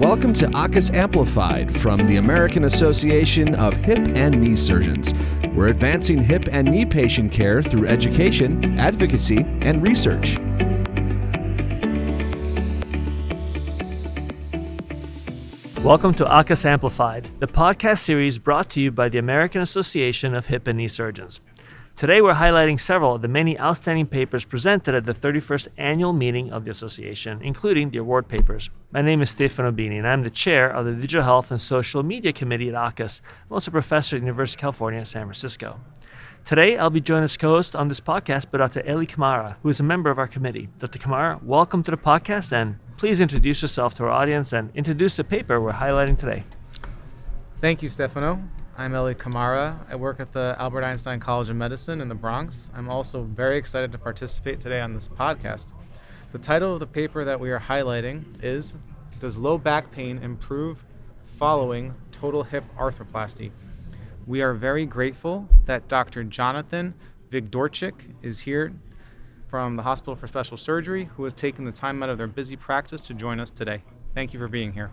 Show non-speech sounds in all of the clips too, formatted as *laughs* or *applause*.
Welcome to AAHKS Amplified from the American Association of Hip and Knee Surgeons. We're advancing hip and knee patient care through education, advocacy, and research. Welcome to AAHKS Amplified, the podcast series brought to you by the American Association of Hip and Knee Surgeons. Today, we're highlighting several of the many outstanding papers presented at the 31st annual meeting of the association, including the award papers. My name is Stefano Bini, and I'm the chair of the Digital Health and Social Media Committee at AAHKS. I'm also a professor at the University of California, San Francisco. Today, I'll be joined as co-host on this podcast by Dr. Eli Kamara, who is a member of our committee. Dr. Kamara, welcome to the podcast, and please introduce yourself to our audience and introduce the paper we're highlighting today. Thank you, Stefano. I'm Ellie Kamara. I work at the Albert Einstein College of Medicine in the Bronx. I'm also very excited to participate today on this podcast. The title of the paper that we are highlighting is Does Low Back Pain Improve Following Total Hip Arthroplasty? We are very grateful that Dr. Jonathan Vigdorchik is here from the Hospital for Special Surgery, who has taken the time out of their busy practice to join us today. Thank you for being here.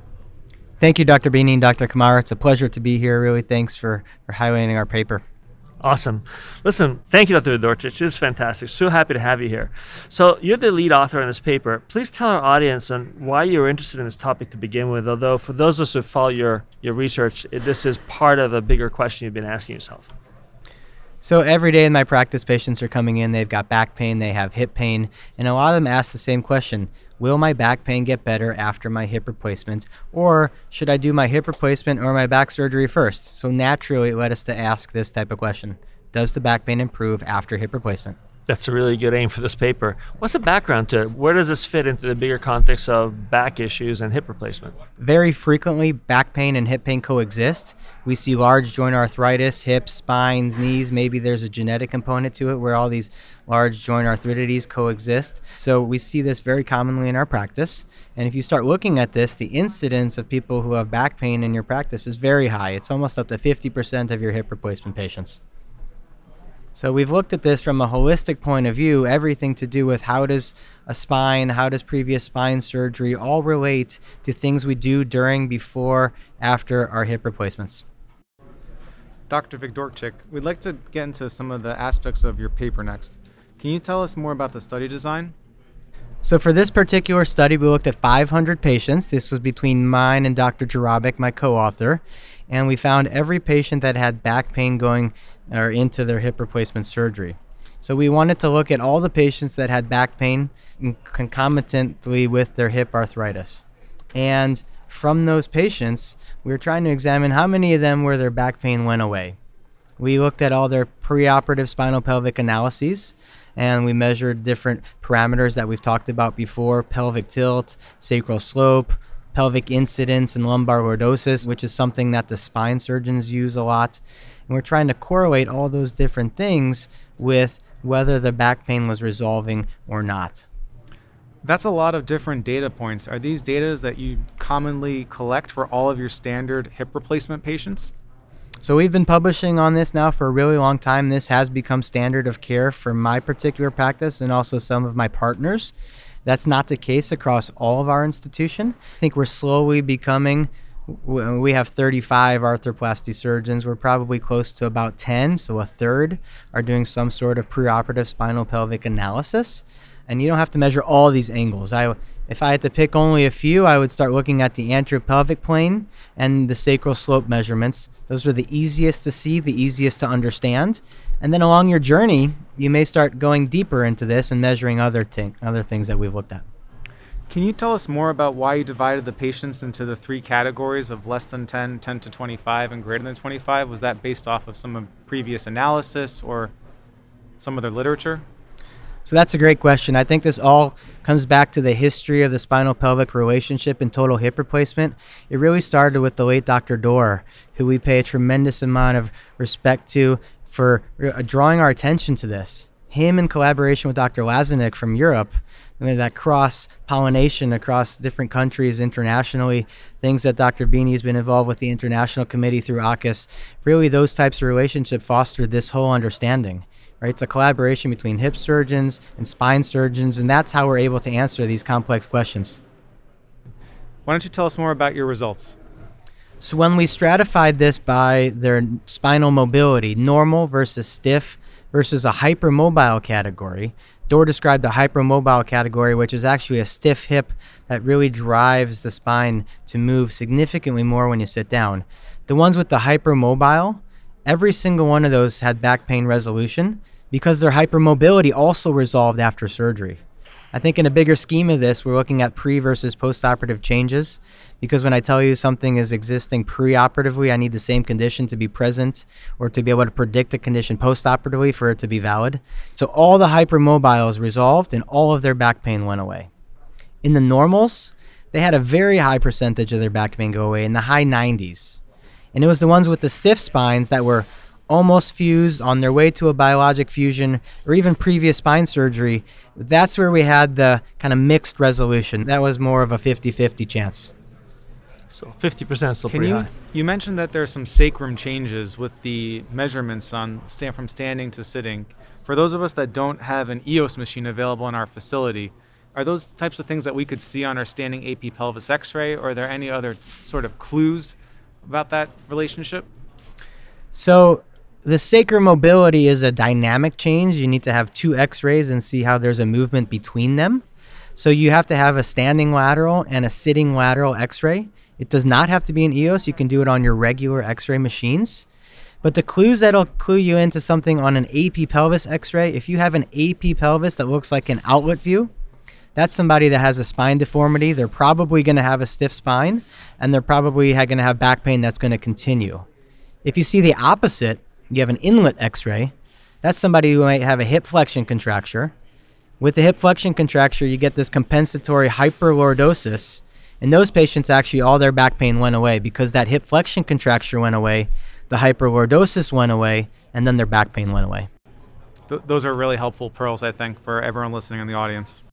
Thank you, Dr. Bini and Dr. Kamara. It's a pleasure to be here. Really, thanks for, for highlighting our paper. Awesome. Listen, thank you, Dr. Dorchich. This is fantastic. So happy to have you here. So, you're the lead author on this paper. Please tell our audience on why you were interested in this topic to begin with. Although, for those of us who follow your, your research, it, this is part of a bigger question you've been asking yourself. So, every day in my practice, patients are coming in, they've got back pain, they have hip pain, and a lot of them ask the same question Will my back pain get better after my hip replacement? Or should I do my hip replacement or my back surgery first? So naturally, it led us to ask this type of question Does the back pain improve after hip replacement? That's a really good aim for this paper. What's the background to it? Where does this fit into the bigger context of back issues and hip replacement? Very frequently, back pain and hip pain coexist. We see large joint arthritis, hips, spines, knees. Maybe there's a genetic component to it where all these large joint arthritides coexist. So we see this very commonly in our practice. And if you start looking at this, the incidence of people who have back pain in your practice is very high. It's almost up to 50% of your hip replacement patients. So we've looked at this from a holistic point of view, everything to do with how does a spine, how does previous spine surgery all relate to things we do during, before, after our hip replacements. Dr. Vigdorchik, we'd like to get into some of the aspects of your paper next. Can you tell us more about the study design? So for this particular study, we looked at 500 patients. This was between mine and Dr. Jerabek, my co-author, and we found every patient that had back pain going or into their hip replacement surgery. So we wanted to look at all the patients that had back pain concomitantly with their hip arthritis. And from those patients, we were trying to examine how many of them where their back pain went away. We looked at all their preoperative spinal pelvic analyses and we measured different parameters that we've talked about before pelvic tilt, sacral slope, pelvic incidence, and lumbar lordosis, which is something that the spine surgeons use a lot. And we're trying to correlate all those different things with whether the back pain was resolving or not. That's a lot of different data points. Are these data that you commonly collect for all of your standard hip replacement patients? So we've been publishing on this now for a really long time. This has become standard of care for my particular practice and also some of my partners. That's not the case across all of our institution. I think we're slowly becoming we have 35 arthroplasty surgeons. We're probably close to about 10, so a third are doing some sort of preoperative spinal pelvic analysis. And you don't have to measure all these angles. I, if I had to pick only a few, I would start looking at the anteropelvic plane and the sacral slope measurements. Those are the easiest to see, the easiest to understand. And then along your journey, you may start going deeper into this and measuring other, other things that we've looked at. Can you tell us more about why you divided the patients into the three categories of less than 10, 10 to 25, and greater than 25? Was that based off of some previous analysis or some other literature? So that's a great question. I think this all comes back to the history of the spinal pelvic relationship and total hip replacement. It really started with the late Dr. Dorr, who we pay a tremendous amount of respect to for uh, drawing our attention to this. Him in collaboration with Dr. Lazennec from Europe that cross pollination across different countries internationally, things that Dr. Bini has been involved with the international committee through AAHKS, really those types of relationships fostered this whole understanding. Right? It's a collaboration between hip surgeons and spine surgeons, and that's how we're able to answer these complex questions. Why don't you tell us more about your results? So when we stratified this by their spinal mobility, normal versus stiff versus a hypermobile category, Dorr described the hypermobile category, which is actually a stiff hip that really drives the spine to move significantly more when you sit down. The ones with the hypermobile, every single one of those had back pain resolution because their hypermobility also resolved after surgery. I think in a bigger scheme of this, we're looking at pre versus post-operative changes because when I tell you something is existing pre-operatively, I need the same condition to be present or to be able to predict the condition post-operatively for it to be valid. So all the hypermobiles resolved and all of their back pain went away. In the normals, they had a very high percentage of their back pain go away in the high 90s. And it was the ones with the stiff spines that were almost fused on their way to a biologic fusion or even previous spine surgery, that's where we had the kind of mixed resolution. That was more of a 50 50 chance. So 50% is still Can pretty you high. you mentioned that there are some sacrum changes with the measurements on stand from standing to sitting. For those of us that don't have an EOS machine available in our facility, are those types of things that we could see on our standing AP pelvis X-ray, or are there any other sort of clues about that relationship? So the sacral mobility is a dynamic change. You need to have two x-rays and see how there's a movement between them. So you have to have a standing lateral and a sitting lateral x-ray. It does not have to be an EOS. You can do it on your regular x-ray machines. But the clues that'll clue you into something on an AP pelvis x-ray, if you have an AP pelvis that looks like an outlet view, that's somebody that has a spine deformity. They're probably going to have a stiff spine and they're probably going to have back pain that's going to continue. If you see the opposite, you have an inlet x-ray. That's somebody who might have a hip flexion contracture. With the hip flexion contracture, you get this compensatory hyperlordosis. In those patients, actually, all their back pain went away because that hip flexion contracture went away, the hyperlordosis went away, and then their back pain went away. Th- those are really helpful pearls, I think, for everyone listening in the audience.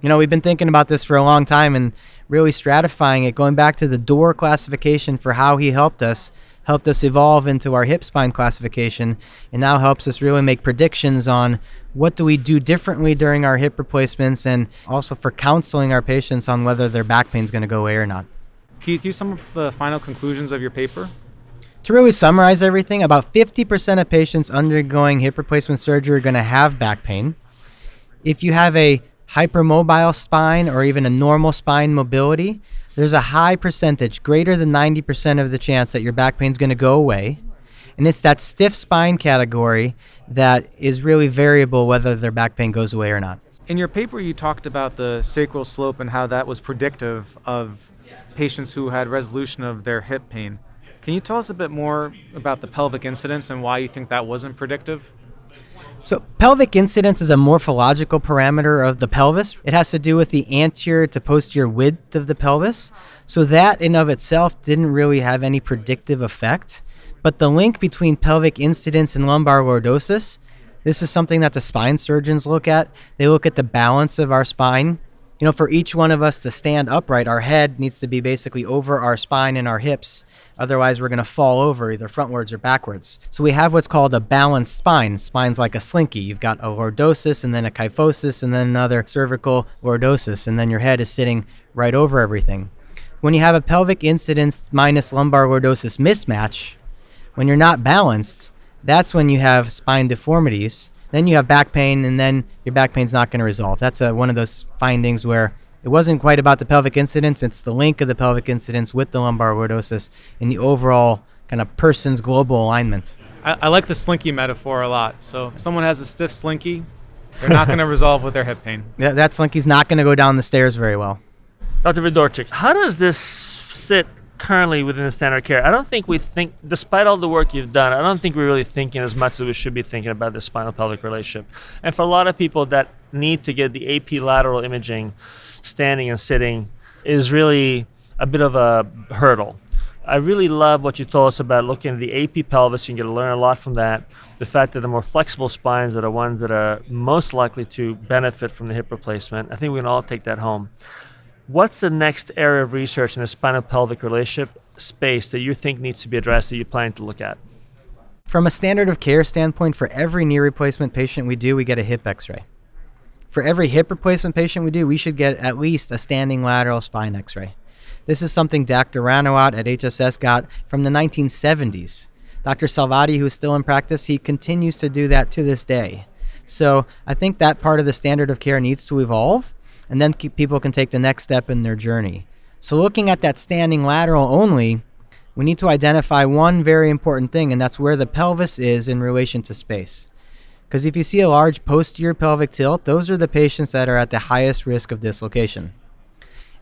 You know, we've been thinking about this for a long time and really stratifying it, going back to the Dorr classification for how he helped us, helped us evolve into our hip spine classification, and now helps us really make predictions on what do we do differently during our hip replacements and also for counseling our patients on whether their back pain is going to go away or not. Can you some of the final conclusions of your paper? To really summarize everything, about 50% of patients undergoing hip replacement surgery are going to have back pain. If you have a hypermobile spine or even a normal spine mobility, there's a high percentage, greater than 90% of the chance that your back pain is going to go away. And it's that stiff spine category that is really variable whether their back pain goes away or not. In your paper, you talked about the sacral slope and how that was predictive of patients who had resolution of their hip pain. Can you tell us a bit more about the pelvic incidence and why you think that wasn't predictive? So, pelvic incidence is a morphological parameter of the pelvis. It has to do with the anterior to posterior width of the pelvis. So, that in of itself didn't really have any predictive effect. But the link between pelvic incidence and lumbar lordosis, this is something that the spine surgeons look at. They look at the balance of our spine. You know, for each one of us to stand upright, our head needs to be basically over our spine and our hips. Otherwise, we're going to fall over either frontwards or backwards. So we have what's called a balanced spine. Spine's like a slinky. You've got a lordosis and then a kyphosis and then another cervical lordosis, and then your head is sitting right over everything. When you have a pelvic incidence minus lumbar lordosis mismatch, when you're not balanced, that's when you have spine deformities. Then you have back pain, and then your back pain's not going to resolve. That's a, one of those findings where it wasn't quite about the pelvic incidence, it's the link of the pelvic incidence with the lumbar lordosis in the overall kind of person's global alignment. I, I like the slinky metaphor a lot. So, if someone has a stiff slinky, they're not going *laughs* to resolve with their hip pain. Yeah, that slinky's not going to go down the stairs very well. Dr. Vigdorchik, how does this sit currently within the standard of care? I don't think we think, despite all the work you've done, I don't think we're really thinking as much as we should be thinking about the spinal pelvic relationship. And for a lot of people that need to get the AP lateral imaging, standing and sitting, is really a bit of a hurdle. I really love what you told us about looking at the AP pelvis. You can learn a lot from that. The fact that the more flexible spines are the ones that are most likely to benefit from the hip replacement. I think we can all take that home. What's the next area of research in the spinal pelvic relationship space that you think needs to be addressed that you plan to look at? From a standard of care standpoint, for every knee replacement patient we do, we get a hip x ray. for every hip replacement patient we do, we should get at least a standing lateral spine x ray. This is something Dr. Ranawat at HSS got from the 1970s. Dr. Salvati, who's still in practice, he continues to do that to this day. So I think that part of the standard of care needs to evolve, and then people can take the next step in their journey. So looking at that standing lateral only, we need to identify one very important thing, and that's where the pelvis is in relation to space. Because if you see a large posterior pelvic tilt, those are the patients that are at the highest risk of dislocation.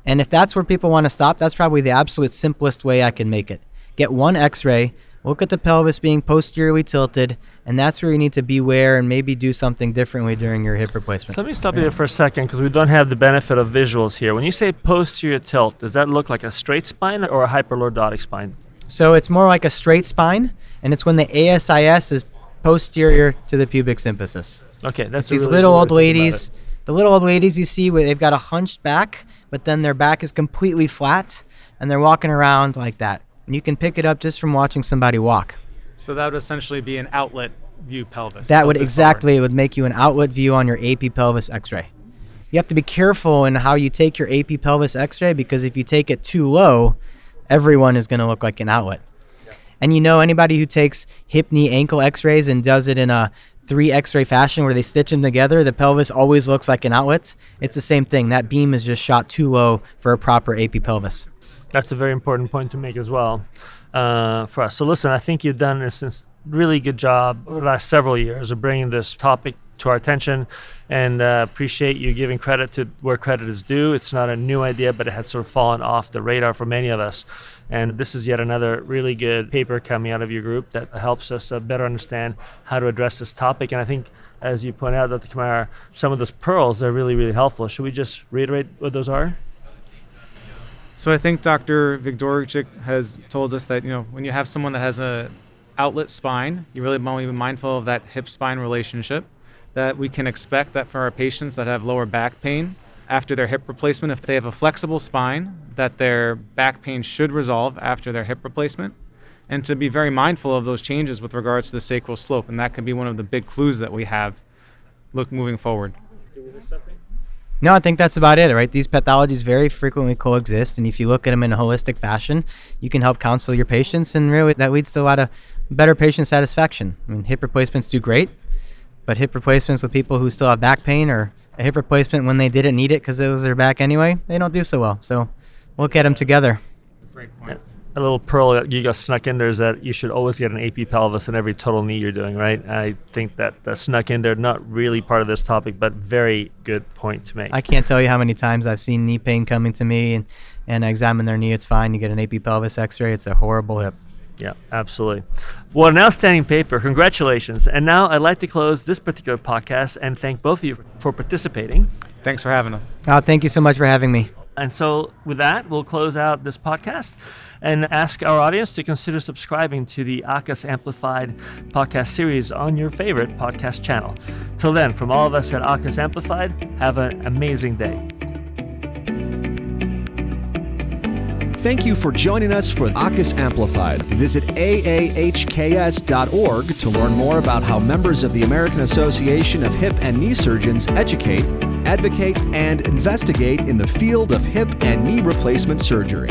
And if that's where people want to stop, that's probably the absolute simplest way I can make it. Get one x ray, look at the pelvis being posteriorly tilted, and that's where you need to beware and maybe do something differently during your hip replacement. So let me stop you there for a second because we don't have the benefit of visuals here. When you say posterior tilt, does that look like a straight spine or a hyperlordotic spine? So it's more like a straight spine, and it's when the ASIS is posterior to the pubic symphysis. Okay, that's these really little old ladies. The little old ladies you see where they've got a hunched back, but then their back is completely flat, and they're walking around like that. And you can pick it up just from watching somebody walk. So that would essentially be an outlet view pelvis. That would exactly. Forward. It would make you an outlet view on your AP pelvis X-ray. You have to be careful in how you take your AP pelvis X-ray because if you take it too low, everyone is going to look like an outlet. And you know, anybody who takes hip, knee, ankle x rays and does it in a three x ray fashion where they stitch them together, the pelvis always looks like an outlet. It's the same thing. That beam is just shot too low for a proper AP pelvis. That's a very important point to make as well uh, for us. So, listen, I think you've done a really good job over the last several years of bringing this topic to our attention and uh, appreciate you giving credit to where credit is due. It's not a new idea, but it has sort of fallen off the radar for many of us. And this is yet another really good paper coming out of your group that helps us uh, better understand how to address this topic. And I think, as you point out, Dr. Kamara, some of those pearls are really, really helpful. Should we just reiterate what those are? So I think Dr. Vigdorchik has told us that you know when you have someone that has a outlet spine, you really want to be mindful of that hip spine relationship that we can expect that for our patients that have lower back pain after their hip replacement, if they have a flexible spine, that their back pain should resolve after their hip replacement. And to be very mindful of those changes with regards to the sacral slope. And that could be one of the big clues that we have look moving forward. No, I think that's about it, right? These pathologies very frequently coexist, and if you look at them in a holistic fashion, you can help counsel your patients, and really that leads to a lot of better patient satisfaction. I mean, hip replacements do great, but hip replacements with people who still have back pain or a hip replacement when they didn't need it because it was their back anyway, they don't do so well. So we'll get them together. Great point. A little pearl that you got snuck in there is that you should always get an AP pelvis in every total knee you're doing, right? I think that that snuck in there, not really part of this topic, but very good point to make. I can't tell you how many times I've seen knee pain coming to me and, and I examine their knee, it's fine. You get an AP pelvis x ray, it's a horrible hip. Yeah, absolutely. Well, an outstanding paper. Congratulations. And now I'd like to close this particular podcast and thank both of you for participating. Thanks for having us. Oh, thank you so much for having me. And so, with that, we'll close out this podcast and ask our audience to consider subscribing to the AAHKS Amplified podcast series on your favorite podcast channel. Till then, from all of us at AAHKS Amplified, have an amazing day. Thank you for joining us for AAHKS Amplified. Visit aahks.org to learn more about how members of the American Association of Hip and Knee Surgeons educate, advocate, and investigate in the field of hip and knee replacement surgery.